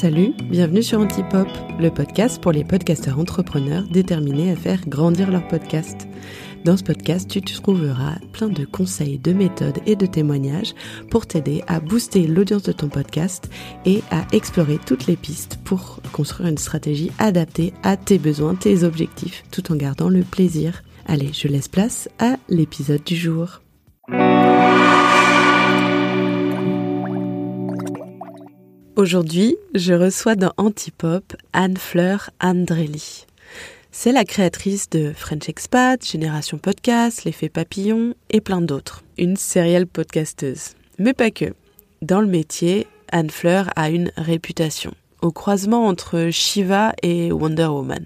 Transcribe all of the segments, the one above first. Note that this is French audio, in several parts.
Salut, bienvenue sur Antipop, le podcast pour les podcasteurs entrepreneurs déterminés à faire grandir leur podcast. Dans ce podcast, tu trouveras plein de conseils, de méthodes et de témoignages pour t'aider à booster l'audience de ton podcast et à explorer toutes les pistes pour construire une stratégie adaptée à tes besoins, tes objectifs, tout en gardant le plaisir. Allez, je laisse place à l'épisode du jour. Aujourd'hui, je reçois dans Antipop Anne-Fleur Andrelli. C'est la créatrice de French Expat, Génération Podcast, L'effet papillon et plein d'autres. Une sérielle podcasteuse. Mais pas que. Dans le métier, Anne-Fleur a une réputation. Au croisement entre Shiva et Wonder Woman.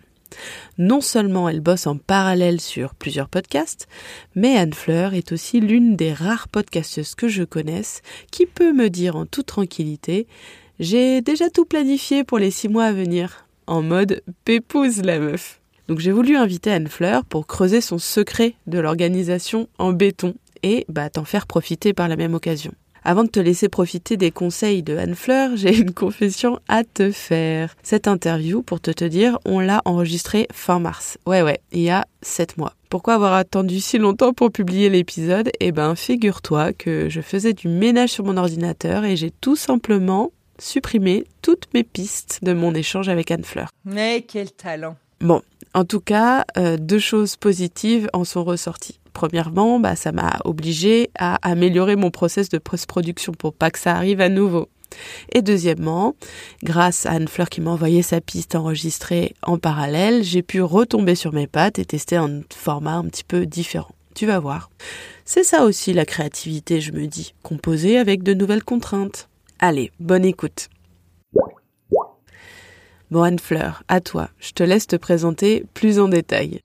Non seulement elle bosse en parallèle sur plusieurs podcasts, mais Anne Fleur est aussi l'une des rares podcasteuses que je connaisse qui peut me dire en toute tranquillité j'ai déjà tout planifié pour les six mois à venir, en mode pépouse la meuf. Donc j'ai voulu inviter Anne Fleur pour creuser son secret de l'organisation en béton et bah, t'en faire profiter par la même occasion. Avant de te laisser profiter des conseils de Anne Fleur, j'ai une confession à te faire. Cette interview, pour te te dire, on l'a enregistrée fin mars. Ouais ouais, il y a sept mois. Pourquoi avoir attendu si longtemps pour publier l'épisode? Eh ben, figure-toi que je faisais du ménage sur mon ordinateur et j'ai tout simplement supprimer toutes mes pistes de mon échange avec Anne Fleur. Mais quel talent Bon, en tout cas, euh, deux choses positives en sont ressorties. Premièrement, bah, ça m'a obligé à améliorer mon process de post-production pour pas que ça arrive à nouveau. Et deuxièmement, grâce à Anne Fleur qui m'a envoyé sa piste enregistrée en parallèle, j'ai pu retomber sur mes pattes et tester un format un petit peu différent. Tu vas voir. C'est ça aussi la créativité, je me dis, composer avec de nouvelles contraintes. Allez, bonne écoute. Bon Anne-Fleur, à toi, je te laisse te présenter plus en détail.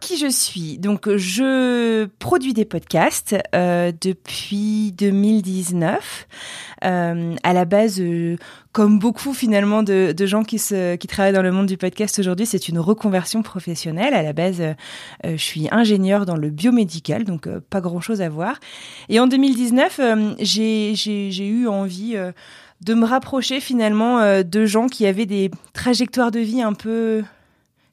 Qui je suis Donc, je produis des podcasts euh, depuis 2019. Euh, à la base, euh, comme beaucoup finalement de, gens qui, qui travaillent dans le monde du podcast aujourd'hui, c'est une reconversion professionnelle. À la base, je suis ingénieure dans le biomédical, donc pas grand-chose à voir. Et en 2019, j'ai eu envie de me rapprocher finalement de gens qui avaient des trajectoires de vie un peu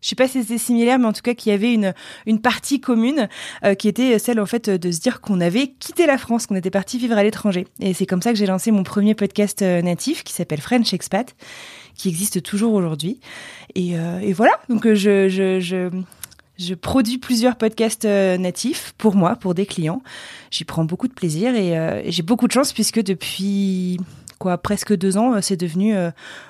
je sais pas si c'était similaire, mais en tout cas qu'il y avait une, une partie commune euh, qui était celle en fait de se dire qu'on avait quitté la France, qu'on était parti vivre à l'étranger. Et c'est comme ça que j'ai lancé mon premier podcast euh, natif qui s'appelle French Expat, qui existe toujours aujourd'hui. Et, euh, et, voilà, donc je, je, je, je produis plusieurs podcasts natifs pour moi, pour des clients. J'y prends beaucoup de plaisir et, et j'ai beaucoup de chance puisque depuis quoi presque deux ans, c'est devenu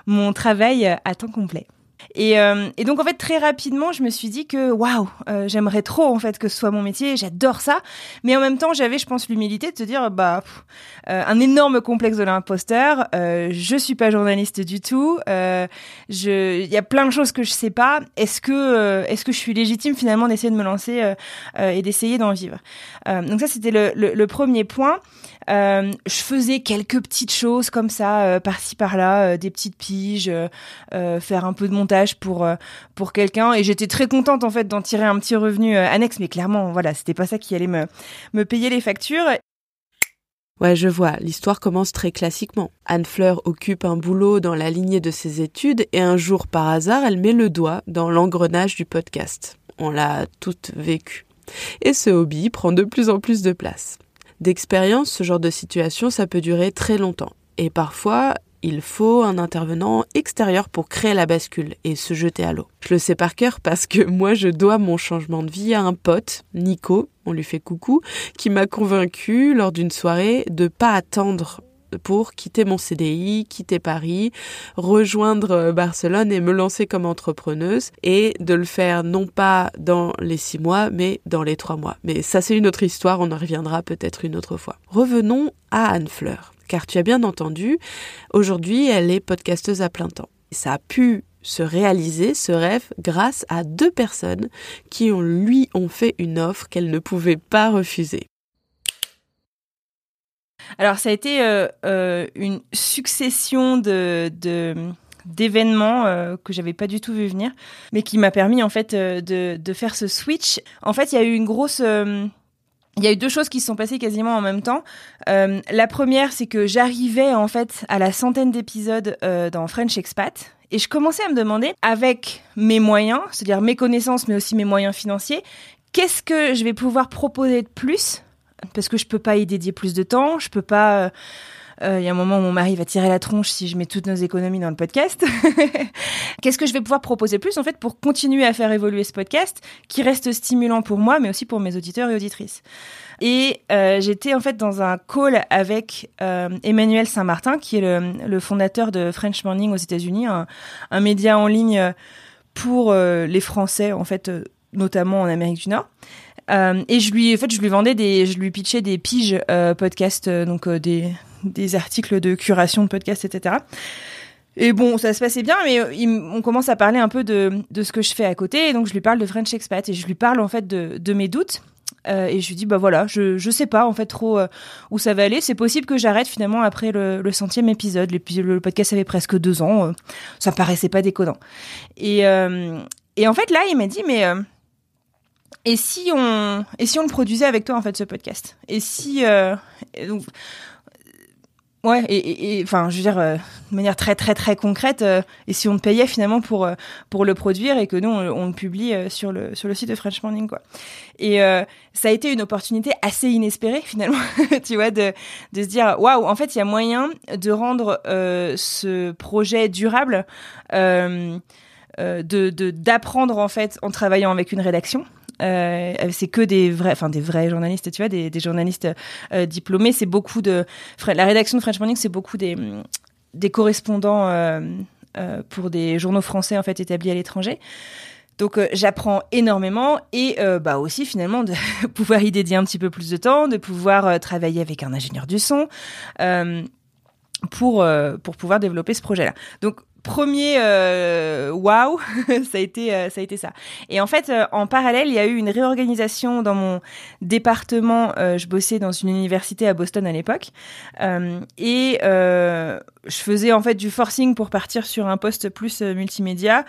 mon travail à temps complet. Et, euh, et, donc en fait très rapidement, je me suis dit que waouh, euh, j'aimerais trop en fait que ce soit mon métier, j'adore ça. Mais en même temps, j'avais, je pense, l'humilité de te dire bah euh, un énorme complexe de l'imposteur. Euh, je suis pas journaliste du tout. Euh, je, il y a plein de choses que je sais pas. Est-ce que est-ce que je suis légitime finalement d'essayer de me lancer et d'essayer d'en vivre? Donc ça c'était le, le, le, premier point. Je faisais quelques petites choses comme ça, par-ci par-là, des petites piges, faire un peu de montage pour euh, pour quelqu'un et j'étais très contente en fait d'en tirer un petit revenu euh, annexe mais clairement voilà c'était pas ça qui allait me me payer les factures Ouais, je vois, l'histoire commence très classiquement. Anne Fleur occupe un boulot dans la lignée de ses études et un jour par hasard, elle met le doigt dans l'engrenage du podcast. On l'a toute vécu. Et ce hobby prend de plus en plus de place. D'expérience, ce genre de situation, ça peut durer très longtemps. Et parfois, il faut un intervenant extérieur pour créer la bascule et se jeter à l'eau. Je le sais par cœur parce que moi je dois mon changement de vie à un pote, Nico, on lui fait coucou, qui m'a convaincu lors d'une soirée de pas attendre pour quitter mon CDI, quitter Paris, rejoindre Barcelone et me lancer comme entrepreneuse et de le faire non pas dans les six mois mais dans les trois mois. Mais ça c'est une autre histoire, on en reviendra peut-être une autre fois. Revenons à Anne Fleur car tu as bien entendu, aujourd'hui elle est podcasteuse à plein temps. Ça a pu se réaliser, ce rêve, grâce à deux personnes qui ont, lui ont fait une offre qu'elle ne pouvait pas refuser. Alors ça a été euh, euh, une succession de, d'événements euh, que j'avais pas du tout vu venir, mais qui m'a permis en fait de, de, faire ce switch. En fait, il y a eu une grosse il y a eu deux choses qui se sont passées quasiment en même temps. La première, c'est que j'arrivais en fait à la centaine d'épisodes dans French Expat. Et je commençais à me demander, avec mes moyens, c'est-à-dire mes connaissances, mais aussi mes moyens financiers, qu'est-ce que je vais pouvoir proposer de plus Parce que je peux pas y dédier plus de temps, je peux pas. Euh, euh, il y a un moment où mon mari va tirer la tronche si je mets toutes nos économies dans le podcast. Qu'est-ce que je vais pouvoir proposer plus en fait pour continuer à faire évoluer ce podcast qui reste stimulant pour moi mais aussi pour mes auditeurs et auditrices? Et euh, j'étais en fait dans un call avec Emmanuel Saint-Martin qui est le, fondateur de French Morning aux États-Unis, un, un, média en ligne pour les Français en fait notamment en Amérique du Nord. Euh, et je lui, en fait, je lui vendais des, je lui pitchais des piges euh, podcast, donc des, des articles de curation de podcasts, etc. Et bon, ça se passait bien, mais euh, on commence à parler un peu de, de, ce que je fais à côté. Et donc, je lui parle de French Expat et je lui parle en fait de, de mes doutes. Euh, et je lui dis, bah voilà, je, je sais pas en fait trop euh, où ça va aller. C'est possible que j'arrête finalement après le, centième épisode. Le, podcast avait presque deux ans. Euh, ça paraissait pas déconnant. Et, euh, et en fait, là, il m'a dit, mais. Et si on et si on le produisait avec toi en fait ce podcast? Et si donc Ouais, et enfin, je veux dire, euh, de manière très très très concrète, euh, et si on payait finalement pour euh, pour le produire et que nous on, le publie sur le sur le site de French Morning quoi. Et ça a été une opportunité assez inespérée finalement, tu vois, de de se dire waouh, en fait il y a moyen de rendre ce projet durable, de d'apprendre en fait en travaillant avec une rédaction euh, c'est que des vrais, enfin des vrais journalistes, tu vois, des, journalistes euh, diplômés. C'est beaucoup de la rédaction de French Morning, c'est beaucoup des correspondants euh, euh, pour des journaux français en fait établis à l'étranger. Donc euh, j'apprends énormément et euh, bah aussi finalement de pouvoir y dédier un petit peu plus de temps, de pouvoir travailler avec un ingénieur du son pour pour pouvoir développer ce projet-là. Donc premier euh, waouh, ça a été euh, ça a été ça. Et en fait, euh, en parallèle, il y a eu une réorganisation dans mon département. je bossais dans une université à Boston à l'époque, et je faisais en fait du forcing pour partir sur un poste plus multimédia.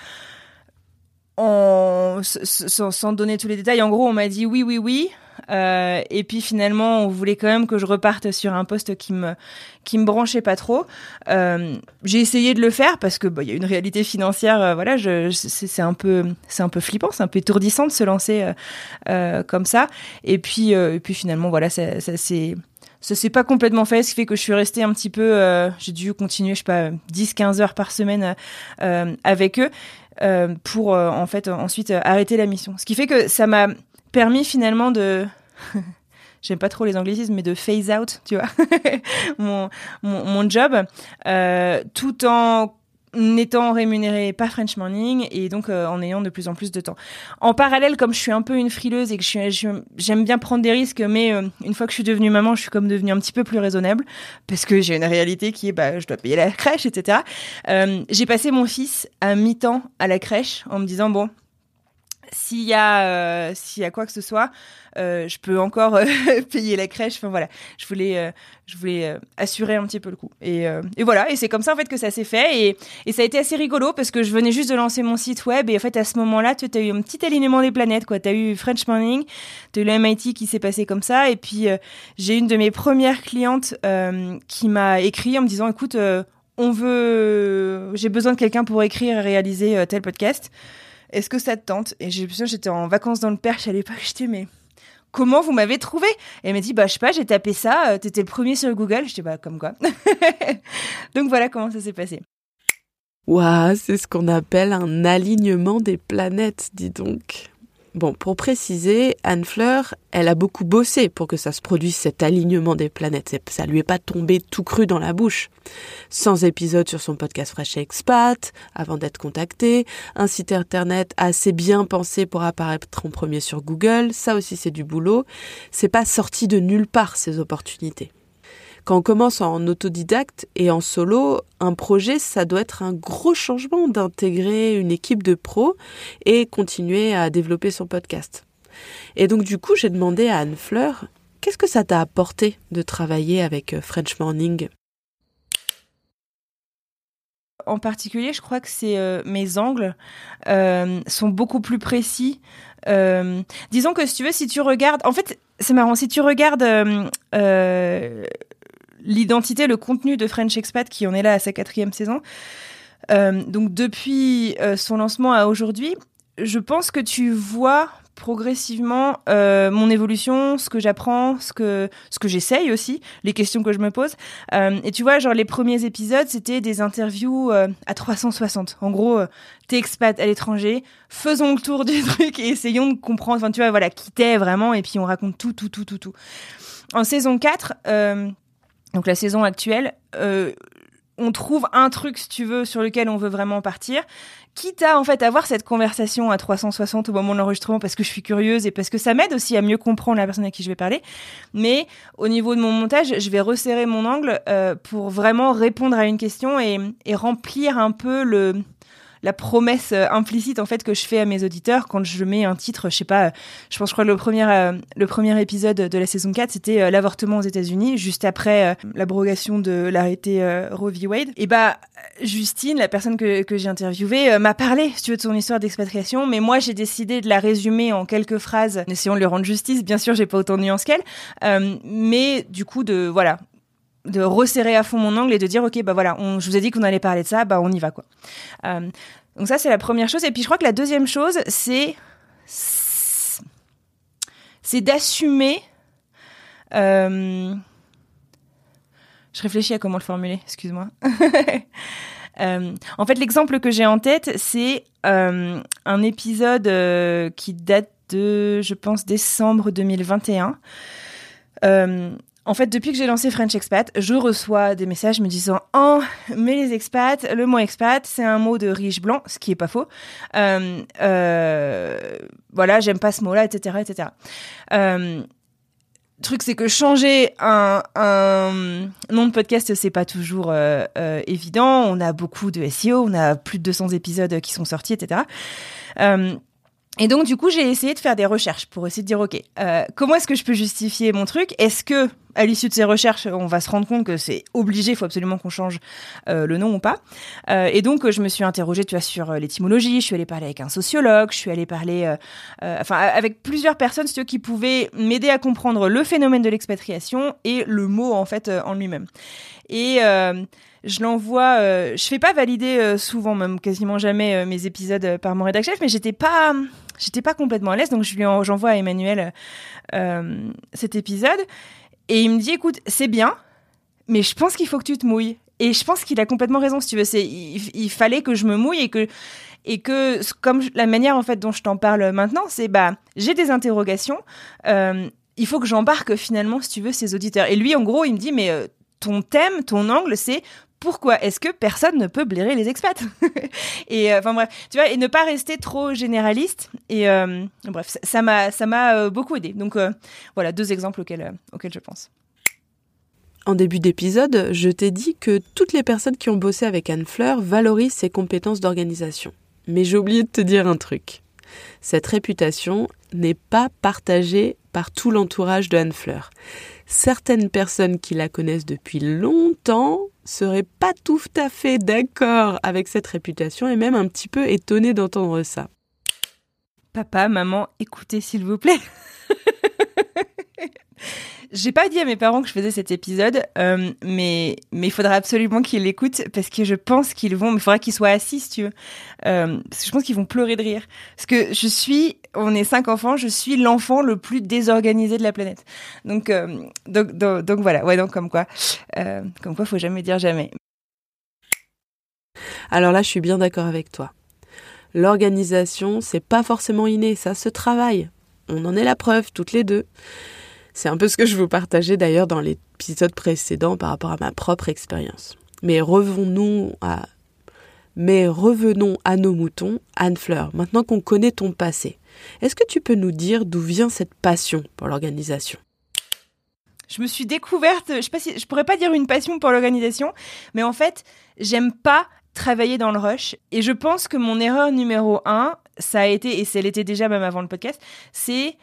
Sans donner tous les détails, en gros, on m'a dit oui, oui, oui. Euh, et puis finalement, on voulait quand même que je reparte sur un poste qui me qui me branchait pas trop. Euh, j'ai essayé de le faire parce que bah, il y a une réalité financière. Euh, voilà, je, c'est un peu c'est un peu flippant, c'est un peu étourdissant de se lancer euh, euh, comme ça. Et puis et puis finalement, voilà, ça, ça c'est ça s'est pas complètement fait, ce qui fait que je suis restée un petit peu, euh, j'ai dû continuer, je sais pas, 10-15 heures par semaine euh, avec eux euh, pour en fait ensuite arrêter la mission. Ce qui fait que ça m'a permis finalement de j'aime pas trop les anglicismes, mais de phase out, tu vois, mon, job, euh, tout en n'étant rémunéré pas French Morning et donc euh, en ayant de plus en plus de temps. En parallèle, comme je suis un peu une frileuse et que je j'aime bien prendre des risques, mais euh, une fois que je suis devenue maman, je suis comme devenue un petit peu plus raisonnable parce que j'ai une réalité qui est, bah, je dois payer la crèche, etc. J'ai passé mon fils à mi-temps à la crèche en me disant bon, s'il y a euh, s'il y a quoi que ce soit, euh, je peux encore euh, payer la crèche. Enfin voilà, je voulais euh, je voulais euh, assurer un petit peu le coup. Et, et voilà, et c'est comme ça en fait que ça s'est fait. Et, et ça a été assez rigolo parce que je venais juste de lancer mon site web et en fait à ce moment-là, tu as eu un petit alignement des planètes quoi. T'as eu French Morning, t'as eu le MIT qui s'est passé comme ça. Et puis j'ai une de mes premières clientes qui m'a écrit en me disant écoute on veut, j'ai besoin de quelqu'un pour écrire et réaliser tel podcast. Est-ce que ça te tente? Et j'ai j'étais en vacances dans le Perche à l'époque. J'étais mais comment vous m'avez trouvé? Elle m'a dit bah je sais pas, j'ai tapé ça. Euh, t'étais le premier sur Google. J'étais bah comme quoi. Donc voilà comment ça s'est passé. Waouh, c'est ce qu'on appelle un alignement des planètes, dis donc. Bon, pour préciser, Anne Fleur, elle a beaucoup bossé pour que ça se produise cet alignement des planètes. Ça lui est pas tombé tout cru dans la bouche. Sans épisode sur son podcast Fresh Expat, avant d'être contactée, un site internet assez bien pensé pour apparaître en premier sur Google, ça aussi c'est du boulot. C'est pas sorti de nulle part ces opportunités. Quand on commence en autodidacte et en solo, un projet, ça doit être un gros changement d'intégrer une équipe de pros et continuer à développer son podcast. Et donc du coup, j'ai demandé à Anne Fleur, qu'est-ce que ça t'a apporté de travailler avec French Morning? En particulier, je crois que c'est euh, mes angles euh, sont beaucoup plus précis. Euh, disons que si tu veux, si tu regardes, en fait, c'est marrant, si tu regardes l'identité, le contenu de French Expat qui en est là à sa quatrième saison, donc depuis son lancement à aujourd'hui, je pense que tu vois progressivement euh, mon évolution, ce que j'apprends, ce que ce que j'essaye aussi, les questions que je me pose. Euh, et tu vois, genre les premiers épisodes, c'était des interviews euh, à 360. En gros, euh, t'es expat à l'étranger, faisons le tour du truc et essayons de comprendre. Enfin, tu vois, voilà, qui t'es vraiment, et puis on raconte tout, tout, tout, tout, tout. En saison 4, donc la saison actuelle, on trouve un truc, si tu veux, sur lequel on veut vraiment partir quitte à en fait avoir cette conversation à 360 au moment de l'enregistrement parce que je suis curieuse et parce que ça m'aide aussi à mieux comprendre la personne à qui je vais parler. Mais au niveau de mon montage, je vais resserrer mon angle euh, pour vraiment répondre à une question et remplir un peu le la promesse euh, implicite en fait que je fais à mes auditeurs quand je mets un titre, je sais pas, je pense je crois que le premier euh, le premier épisode de la saison 4, c'était euh, l'avortement aux États-Unis juste après l'abrogation de l'arrêté Roe v Wade. Et bah Justine, la personne que, que j'ai interviewée, m'a parlé, si tu veux, de son histoire d'expatriation, mais moi j'ai décidé de la résumer en quelques phrases, en essayant de lui rendre justice. Bien sûr, j'ai pas autant de nuances qu'elle, mais du coup de voilà, de resserrer à fond mon angle et de dire ok bah voilà on, je vous ai dit qu'on allait parler de ça bah on y va quoi. Euh, donc ça c'est la première chose. Et puis je crois que la deuxième chose c'est c'est d'assumer euh, je réfléchis à comment le formuler excuse-moi. Euh, en fait l'exemple que j'ai en tête c'est un épisode qui date de je pense décembre 2021 en fait, depuis que j'ai lancé French Expat, je reçois des messages me disant Oh, mais les expats, le mot expat, c'est un mot de riche blanc, ce qui est pas faux. Euh, euh, voilà, j'aime pas ce mot-là, etc., etc. Euh, truc, c'est que changer un, nom de podcast, c'est pas toujours évident. On a beaucoup de SEO, on a plus de 200 épisodes qui sont sortis, etc. Et donc, du coup, j'ai essayé de faire des recherches pour essayer de dire, OK, euh, comment est-ce que je peux justifier mon truc? Est-ce que, à l'issue de ces recherches, on va se rendre compte que c'est obligé, il faut absolument qu'on change euh, le nom ou pas? Euh, Et donc, je me suis interrogée, tu vois, sur l'étymologie, je suis allée parler avec un sociologue, je suis allée parler, enfin, avec plusieurs personnes, tu qui pouvaient m'aider à comprendre le phénomène de l'expatriation et le mot, en fait, en lui-même. Et je l'envoie. Euh, je fais pas valider souvent, même quasiment jamais mes épisodes par mon rédacteur chef, mais j'étais pas j'étais pas complètement à l'aise, donc je lui j'envoie à Emmanuel euh, cet épisode et il me dit écoute c'est bien, mais je pense qu'il faut que tu te mouilles. Et je pense qu'il a complètement raison, si tu veux. C'est, il, fallait que je me mouille et que, et que, comme la manière en fait dont je t'en parle maintenant, c'est bah, j'ai des interrogations. Euh, il faut que j'embarque finalement, si tu veux, ces auditeurs. Et lui, en gros, il me dit, mais euh, ton thème, ton angle, c'est pourquoi est-ce que personne ne peut blairer les expats Et euh, enfin bref, tu vois, et ne pas rester trop généraliste. Et euh, bref, ça m'a ça m'a euh, beaucoup aidé. Donc voilà, deux exemples auxquels auxquels je pense. En début d'épisode, je t'ai dit que toutes les personnes qui ont bossé avec Anne Fleur valorisent ses compétences d'organisation. Mais j'ai oublié de te dire un truc. Cette réputation n'est pas partagée par tout l'entourage de Anne Fleur. Certaines personnes qui la connaissent depuis longtemps serait pas tout à fait d'accord avec cette réputation et même un petit peu étonné d'entendre ça. Papa, maman, écoutez s'il vous plaît. J'ai pas dit à mes parents que je faisais cet épisode, euh, mais mais il faudra absolument qu'ils l'écoutent parce que je pense qu'ils vont, mais il faudra qu'ils soient assis si tu veux, euh, parce que je pense qu'ils vont pleurer de rire. Parce que je suis, on est cinq enfants, je suis l'enfant le plus désorganisé de la planète. Donc euh, donc, donc, voilà, ouais donc comme quoi, comme quoi faut jamais dire jamais. Alors là, je suis bien d'accord avec toi. L'organisation, c'est pas forcément inné, ça se travaille. On en est la preuve toutes les deux. C'est un peu ce que je vous partageais d'ailleurs dans l'épisode précédent par rapport à ma propre expérience. Mais revenons à mais revenons à nos moutons, Anne Fleur, maintenant qu'on connaît ton passé. Est-ce que tu peux nous dire d'où vient cette passion pour l'organisation? Je me suis découverte, je sais pas si je pourrais pas dire une passion pour l'organisation, mais en fait, j'aime pas travailler dans le rush et je pense que mon erreur numéro un, ça a été et c'est l'était déjà même avant le podcast, c'est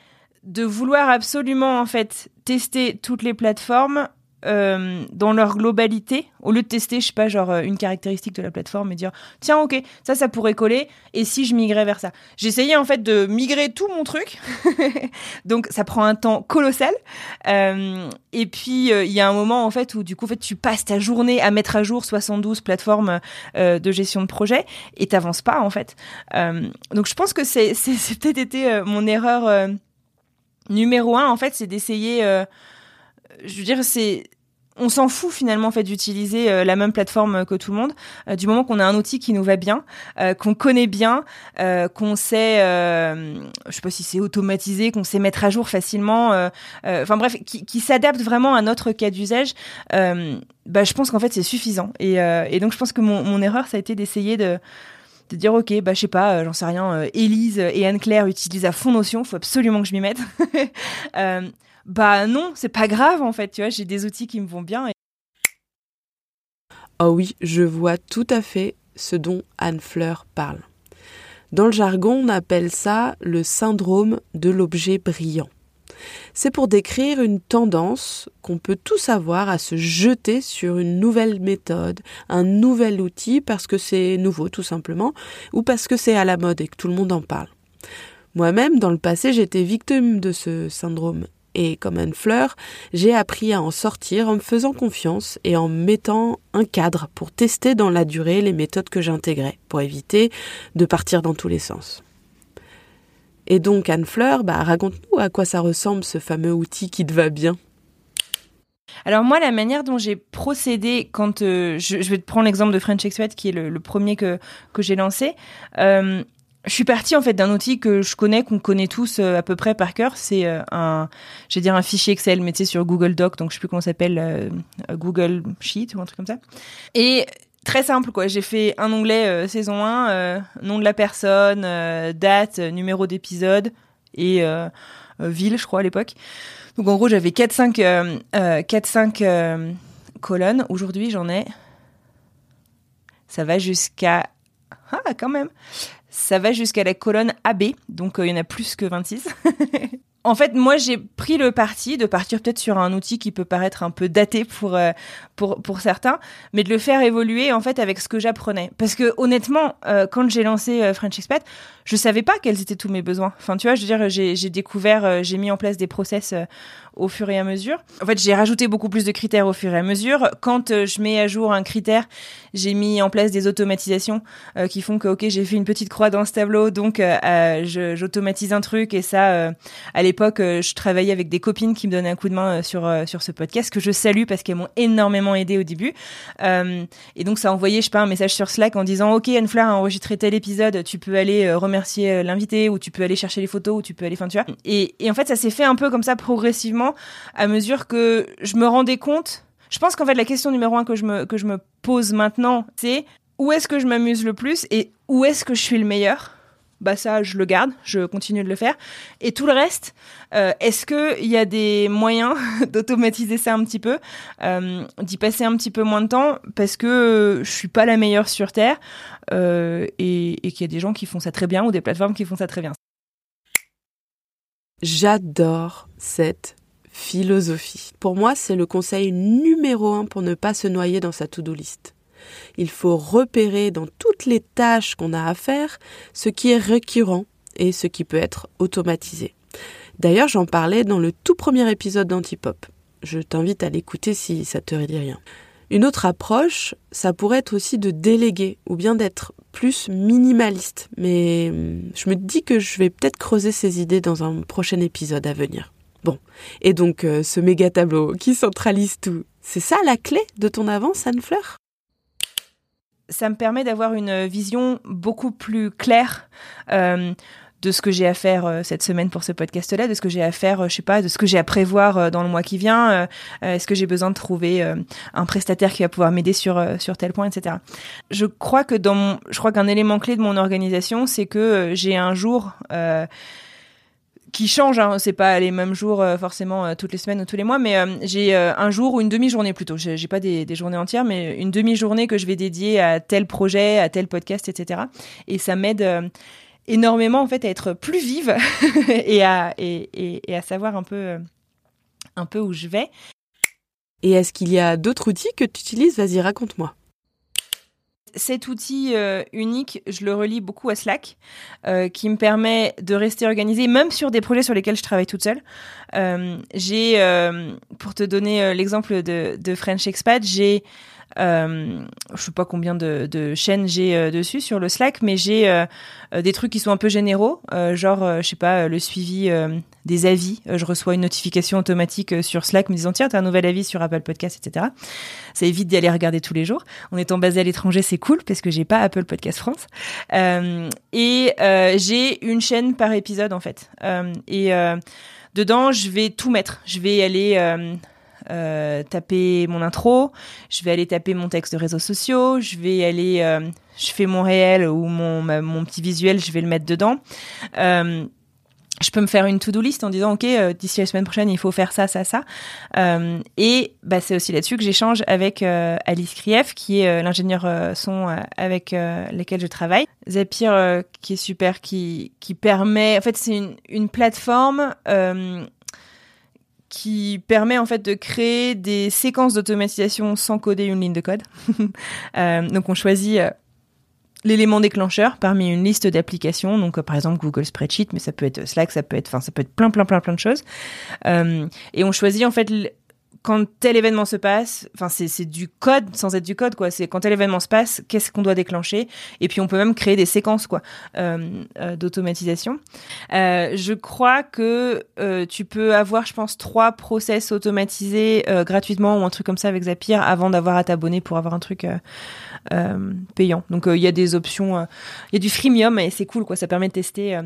de vouloir absolument en fait tester toutes les plateformes euh, dans leur globalité, au lieu de tester, je sais pas, genre euh, une caractéristique de la plateforme et dire tiens, ok, ça, ça pourrait coller, et si je migrais vers ça. J'essayais en fait de migrer tout mon truc, donc ça prend un temps colossal. Euh, et puis il y a un moment en fait où du coup, en fait, tu passes ta journée à mettre à jour 72 plateformes de gestion de projet et t'avances pas en fait. donc je pense que c'est peut-être été mon erreur numéro un en fait, c'est d'essayer je veux dire, c'est on s'en fout finalement en fait d'utiliser euh, la même plateforme que tout le monde euh, du moment qu'on a un outil qui nous va bien euh, qu'on connaît bien qu'on sait je sais pas si c'est automatisé qu'on sait mettre à jour facilement enfin bref qui, s'adapte vraiment à notre cas d'usage bah je pense qu'en fait c'est suffisant. Et, et, donc je pense que mon erreur ça a été d'essayer de de dire ok bah je sais pas j'en sais rien Élise et Anne Claire utilisent à fond Notion faut absolument que je m'y mette bah non, c'est pas grave en fait, tu vois, j'ai des outils qui me vont bien. Oh oui, je vois tout à fait ce dont Anne Fleur parle. Dans le jargon, on appelle ça le syndrome de l'objet brillant. C'est pour décrire une tendance qu'on peut tous avoir à se jeter sur une nouvelle méthode, un nouvel outil parce que c'est nouveau tout simplement, ou parce que c'est à la mode et que tout le monde en parle. Moi-même, dans le passé, j'étais victime de ce syndrome et comme Anne Fleur, j'ai appris à en sortir en me faisant confiance et en mettant un cadre pour tester dans la durée les méthodes que j'intégrais, pour éviter de partir dans tous les sens. Et donc Anne Fleur, bah, raconte-nous à quoi ça ressemble ce fameux outil qui te va bien. Alors moi, la manière dont j'ai procédé quand euh, je, vais te prendre l'exemple de French Expat, qui est le, premier que que j'ai lancé. Euh, je suis partie en fait d'un outil que je connais, qu'on connaît tous euh, à peu près par cœur. C'est un, je dire un fichier Excel, mais tu sais sur Google Doc, donc je sais plus comment s'appelle, Google Sheet ou un truc comme ça. Et très simple quoi. J'ai fait un onglet saison 1, nom de la personne, date, numéro d'épisode et ville, je crois à l'époque. Donc en gros j'avais 4-5 4-5 colonnes. Aujourd'hui j'en ai. Ça va jusqu'à ah quand même ça va jusqu'à la colonne AB, donc euh, il y en a plus que 26. en fait, moi, j'ai pris le parti de partir peut-être sur un outil qui peut paraître un peu daté pour, euh, pour, pour certains, mais de le faire évoluer, en fait, avec ce que j'apprenais. Parce que, honnêtement, euh, quand j'ai lancé French Expat, je savais pas quels étaient tous mes besoins. Enfin, tu vois, je veux dire, j'ai découvert, j'ai mis en place des process au fur et à mesure. En fait, j'ai rajouté beaucoup plus de critères au fur et à mesure. Quand euh, je mets à jour un critère, j'ai mis en place des automatisations euh, qui font que, ok, j'ai fait une petite croix dans ce tableau, donc euh, j'automatise un truc. Et ça, à l'époque, je travaillais avec des copines qui me donnaient un coup de main sur sur ce podcast que je salue parce qu'elles m'ont énormément aidé au début. et donc, ça a envoyé, je sais pas, un message sur Slack en disant, ok, Anne Fleur a enregistré tel épisode, tu peux aller remercier l'invité ou tu peux aller chercher les photos ou tu peux aller, enfin, tu vois. Et en fait, ça s'est fait un peu comme ça progressivement à mesure que je me rendais compte. Je pense qu'en fait, la question numéro un que je me, que je me pose maintenant, c'est où est-ce que je m'amuse le plus et où est-ce que je suis le meilleur? Bah ça je le garde, je continue de le faire. Et tout le reste, euh, est-ce qu'il y a des moyens d'automatiser ça un petit peu, euh, d'y passer un petit peu moins de temps parce que je suis pas la meilleure sur terre euh, et, et qu'il y a des gens qui font ça très bien ou des plateformes qui font ça très bien? J'adore cette philosophie. Pour moi, c'est le conseil numéro un pour ne pas se noyer dans sa to-do list. Il faut repérer dans toutes les tâches qu'on a à faire ce qui est récurrent et ce qui peut être automatisé. D'ailleurs, j'en parlais dans le tout premier épisode d'Antipop. Je t'invite à l'écouter si ça te dit rien. Une autre approche, ça pourrait être aussi de déléguer ou bien d'être plus minimaliste. Mais hum, je me dis que je vais peut-être creuser ces idées dans un prochain épisode à venir. Bon, et donc euh, ce méga tableau qui centralise tout, c'est ça la clé de ton avance, Anne Fleur? Ça me permet d'avoir une vision beaucoup plus claire. Euh, de ce que j'ai à faire euh, cette semaine pour ce podcast-là, de ce que j'ai à faire, euh, je sais pas, de ce que j'ai à prévoir dans le mois qui vient. Est-ce que j'ai besoin de trouver un prestataire qui va pouvoir m'aider sur sur tel point, etc. Je crois que dans mon, je crois qu'un élément clé de mon organisation, c'est que j'ai un jour qui change, hein, c'est pas les mêmes jours forcément toutes les semaines ou tous les mois, mais j'ai un jour ou une demi-journée plutôt. J'ai pas des, journées entières, mais une demi-journée que je vais dédier à tel projet, à tel podcast, etc. Et ça m'aide énormément en fait à être plus vive et à et, à savoir un peu un peu où je vais Et est-ce qu'il y a d'autres outils que tu utilises? Vas-y, raconte-moi cet outil euh, unique, je le relie beaucoup à Slack, euh, qui me permet de rester organisé, même sur des projets sur lesquels je travaille toute seule. Euh, j'ai, pour te donner l'exemple de, de, French Expat, j'ai euh, je sais pas combien de, chaînes j'ai euh, dessus sur le Slack, mais j'ai euh, des trucs qui sont un peu généraux, genre je sais pas le suivi des avis. je reçois une notification automatique sur Slack me disant tiens t'as un nouvel avis sur Apple Podcast, etc. Ça évite d'y aller regarder tous les jours. En étant basé à l'étranger, c'est cool parce que j'ai pas Apple Podcast France. et j'ai une chaîne par épisode en fait. et dedans, je vais tout mettre. Je vais aller euh, taper mon intro, je vais aller taper mon texte de réseaux sociaux, je vais aller, euh, je fais mon réel ou mon, mon petit visuel, je vais le mettre dedans. Euh, je peux me faire une to-do list en disant ok d'ici la semaine prochaine il faut faire ça ça ça. Et bah, c'est aussi là-dessus que j'échange avec Alice Krief qui est l'ingénieur son avec lequel je travaille. Zapier qui est super qui qui permet en fait c'est une, une plateforme qui permet en fait de créer des séquences d'automatisation sans coder une ligne de code. Euh, donc on choisit euh, l'élément déclencheur parmi une liste d'applications, donc euh, par exemple Google Spreadsheet, mais ça peut être Slack, ça peut être, enfin ça peut être plein plein plein plein de choses. et on choisit en fait quand tel événement se passe, enfin c'est du code sans être du code quoi. C'est quand tel événement se passe, qu'est-ce qu'on doit déclencher? Et puis on peut même créer des séquences quoi euh, euh, d'automatisation. Euh, je crois que tu peux avoir, je pense, trois process automatisés gratuitement ou un truc comme ça avec Zapier avant d'avoir à t'abonner pour avoir un truc payant. Donc il y a des options, il y a du freemium et c'est cool quoi. Ça permet de tester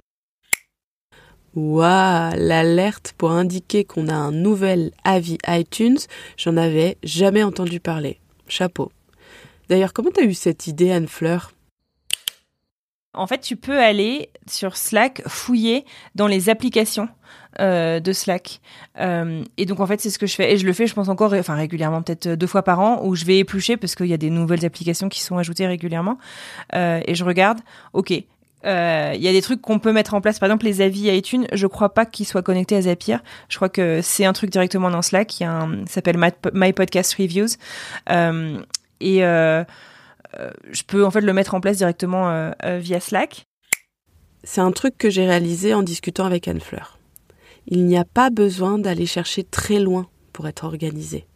Waouh, l'alerte pour indiquer qu'on a un nouvel avis iTunes, j'en avais jamais entendu parler. Chapeau. D'ailleurs, comment t'as eu cette idée, Anne Fleur En fait, tu peux aller sur Slack fouiller dans les applications euh, de Slack. Euh, et donc en fait c'est ce que je fais et je le fais je pense encore enfin régulièrement peut-être deux fois par an où je vais éplucher parce qu'il y a des nouvelles applications qui sont ajoutées régulièrement euh, et je regarde ok euh, il y a des trucs qu'on peut mettre en place. Par exemple, les avis iTunes, je crois pas qu'ils soient connectés à Zapier. Je crois que c'est un truc directement dans Slack. Il y a un, s'appelle My, Podcast Reviews. Euh, et euh, je peux en fait le mettre en place directement via Slack. C'est un truc que j'ai réalisé en discutant avec Anne Fleur. Il n'y a pas besoin d'aller chercher très loin pour être organisé.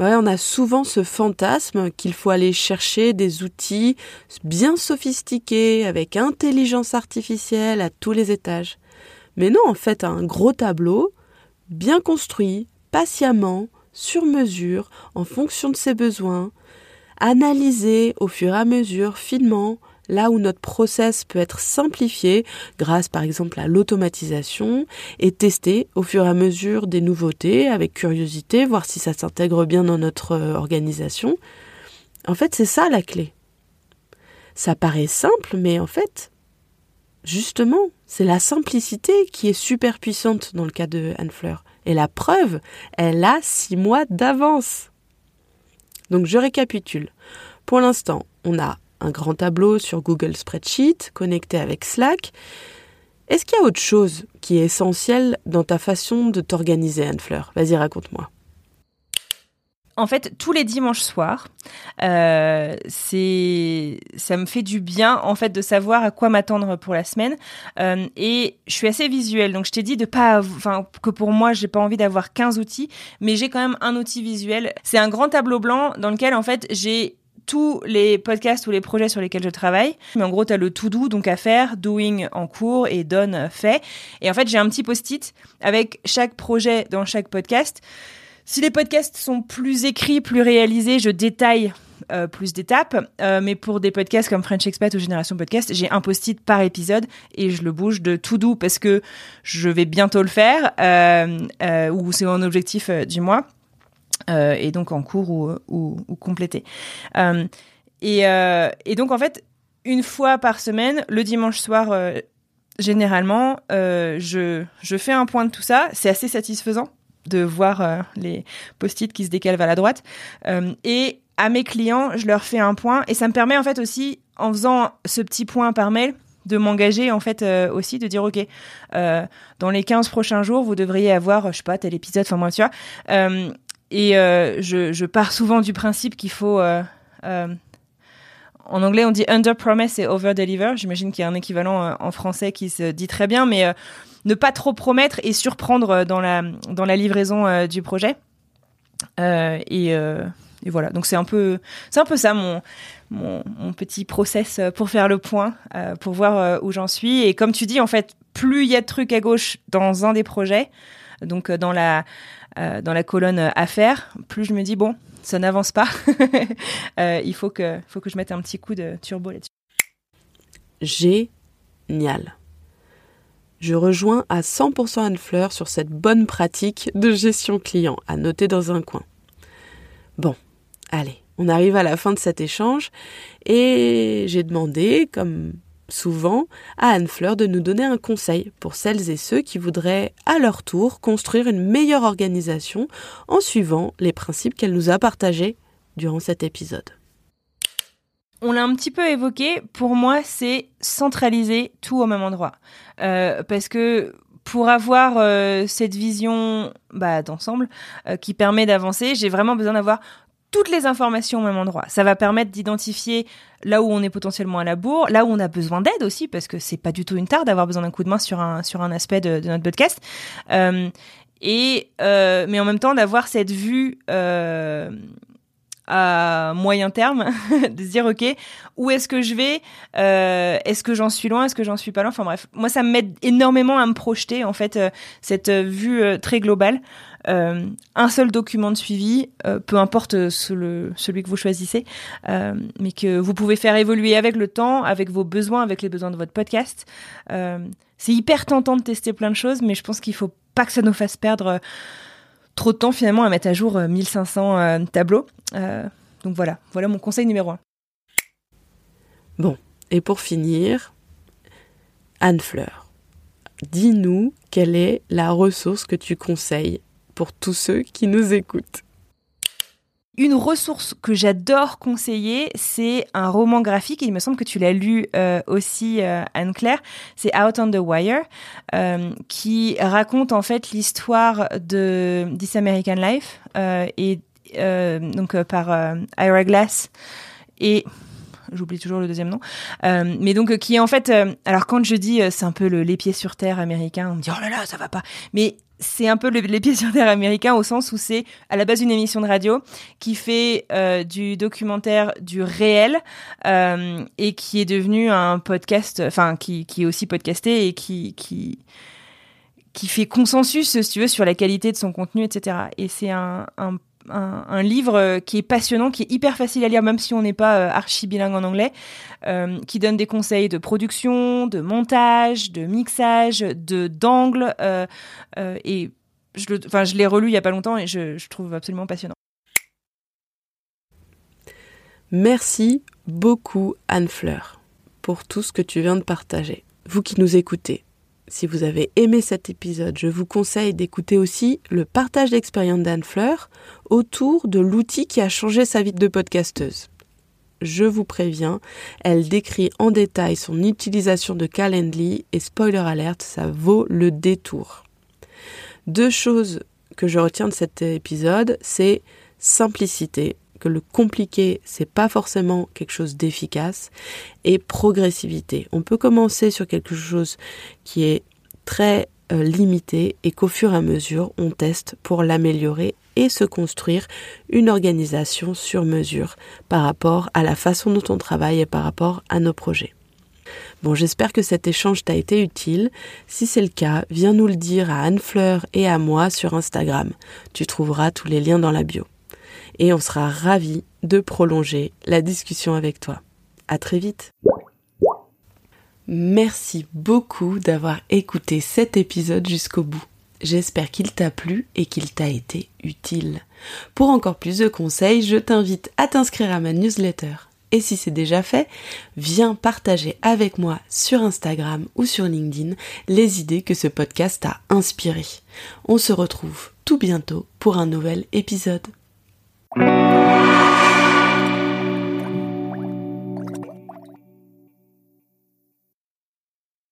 Bah on a souvent ce fantasme qu'il faut aller chercher des outils bien sophistiqués, avec intelligence artificielle à tous les étages. Mais non, en fait, un gros tableau, bien construit, patiemment, sur mesure, en fonction de ses besoins, analysé au fur et à mesure, finement, là où notre process peut être simplifié grâce par exemple à l'automatisation et testé au fur et à mesure des nouveautés avec curiosité, voir si ça s'intègre bien dans notre euh, organisation. En fait, c'est ça la clé. Ça paraît simple, mais en fait, justement, c'est la simplicité qui est super puissante dans le cas de Anne Fleur. Et la preuve, elle a six mois d'avance. Donc je récapitule. Pour l'instant, on a un grand tableau sur Google Spreadsheet connecté avec Slack. Est-ce qu'il y a autre chose qui est essentiel dans ta façon de t'organiser, Anne-Fleur? Vas-y, raconte-moi. En fait, tous les dimanches soirs, euh, ça me fait du bien en fait de savoir à quoi m'attendre pour la semaine. Euh, et je suis assez visuelle, donc je t'ai dit de pas, enfin que pour moi j'ai pas envie d'avoir 15 outils, mais j'ai quand même un outil visuel. C'est un grand tableau blanc dans lequel en fait j'ai tous les podcasts ou les projets sur lesquels je travaille. Mais en gros, tu as le to do, donc à faire, doing en cours et done fait. Et en fait, j'ai un petit post-it avec chaque projet dans chaque podcast. Si les podcasts sont plus écrits, plus réalisés, je détaille euh, plus d'étapes. Euh, mais pour des podcasts comme French Expat ou Génération Podcast, j'ai un post-it par épisode et je le bouge de to do parce que je vais bientôt le faire euh, ou c'est mon objectif du mois. Euh, et donc en cours ou, ou, complété. Euh, et, euh, et, donc en fait, une fois par semaine, le dimanche soir, généralement, je, je fais un point de tout ça. C'est assez satisfaisant de voir les post-it qui se décalent vers la droite. et à mes clients, je leur fais un point et ça me permet en fait aussi, en faisant ce petit point par mail, de m'engager en fait aussi de dire ok dans les 15 prochains jours vous devriez avoir je sais pas tel épisode enfin moi tu vois euh, et je, je, pars souvent du principe qu'il faut en anglais, on dit under promise et over deliver. J'imagine qu'il y a un équivalent en français qui se dit très bien, mais ne pas trop promettre et surprendre dans la dans la livraison du projet. et, et voilà. Donc c'est un peu c'est un peu ça mon mon, petit process pour faire le point, euh, pour voir euh, où j'en suis. Et comme tu dis, en fait, plus il y a de trucs à gauche dans un des projets, donc euh, dans la dans la colonne à faire, plus je me dis bon, ça n'avance pas. il faut que faut que je mette un petit coup de turbo là-dessus. Génial. Je rejoins à 100% Anne Fleur sur cette bonne pratique de gestion client à noter dans un coin. Bon, allez, on arrive à la fin de cet échange et j'ai demandé, comme souvent, à Anne Fleur de nous donner un conseil pour celles et ceux qui voudraient à leur tour construire une meilleure organisation en suivant les principes qu'elle nous a partagés durant cet épisode. On l'a un petit peu évoqué, pour moi c'est centraliser tout au même endroit. Euh, parce que pour avoir euh, cette vision bah, d'ensemble euh, qui permet d'avancer, j'ai vraiment besoin d'avoir toutes les informations au même endroit. Ça va permettre d'identifier là où on est potentiellement à la bourre, là où on a besoin d'aide aussi, parce que c'est pas du tout une tare d'avoir besoin d'un coup de main sur un sur un aspect de, notre podcast. Euh, et euh, mais en même temps d'avoir cette vue euh, à moyen terme, de se dire ok, où est-ce que je vais Est-ce que j'en suis loin Est-ce que j'en suis pas loin? Enfin bref, moi ça m'aide énormément à me projeter en fait cette vue très globale. Euh, un seul document de suivi, euh, peu importe celui que vous choisissez, euh, mais que vous pouvez faire évoluer avec le temps, avec vos besoins, avec les besoins de votre podcast. c'est hyper tentant de tester plein de choses, mais je pense qu'il faut pas que ça nous fasse perdre trop de temps finalement à mettre à jour 1500 tableaux. donc voilà, voilà mon conseil numéro un. Bon, et pour finir, Anne Fleur, dis-nous quelle est la ressource que tu conseilles pour tous ceux qui nous écoutent. Une ressource que j'adore conseiller, c'est un roman graphique, il me semble que tu l'as lu euh, aussi, euh, Anne-Claire, c'est Out on the Wire, euh, qui raconte en fait l'histoire de This American Life, et donc par Ira Glass, et j'oublie toujours le deuxième nom, mais donc qui est en fait, alors quand je dis c'est un peu le, les pieds sur terre américain, on me dit oh là là ça va pas, mais c'est un peu les pieds sur terre américains au sens où c'est à la base une émission de radio qui fait euh, du documentaire du réel euh, et qui est devenu un podcast, enfin qui, qui est aussi podcasté et qui, qui qui fait consensus, si tu veux, sur la qualité de son contenu, etc. Et c'est un, un un, livre euh, qui est passionnant, qui est hyper facile à lire, même si on n'est pas euh, archi bilingue en anglais, euh, qui donne des conseils de production, de montage, de mixage, de d'angle. et je, je l'ai relu il y a pas longtemps et je, je trouve absolument passionnant. Merci beaucoup Anne Fleur pour tout ce que tu viens de partager. Vous qui nous écoutez, si vous avez aimé cet épisode, je vous conseille d'écouter aussi le partage d'expérience d'Anne Fleur autour de l'outil qui a changé sa vie de podcasteuse. Je vous préviens, elle décrit en détail son utilisation de Calendly et spoiler alert, ça vaut le détour. Deux choses que je retiens de cet épisode, c'est simplicité que le compliqué, c'est pas forcément quelque chose d'efficace, et progressivité. On peut commencer sur quelque chose qui est très euh, limité et qu'au fur et à mesure, on teste pour l'améliorer et se construire une organisation sur mesure par rapport à la façon dont on travaille et par rapport à nos projets. Bon, j'espère que cet échange t'a été utile. Si c'est le cas, viens nous le dire à Anne Fleur et à moi sur Instagram. Tu trouveras tous les liens dans la bio et on sera ravis de prolonger la discussion avec toi. À très vite. Merci beaucoup d'avoir écouté cet épisode jusqu'au bout. J'espère qu'il t'a plu et qu'il t'a été utile. Pour encore plus de conseils, je t'invite à t'inscrire à ma newsletter. Et si c'est déjà fait, viens partager avec moi sur Instagram ou sur LinkedIn les idées que ce podcast a inspirées. On se retrouve tout bientôt pour un nouvel épisode. Música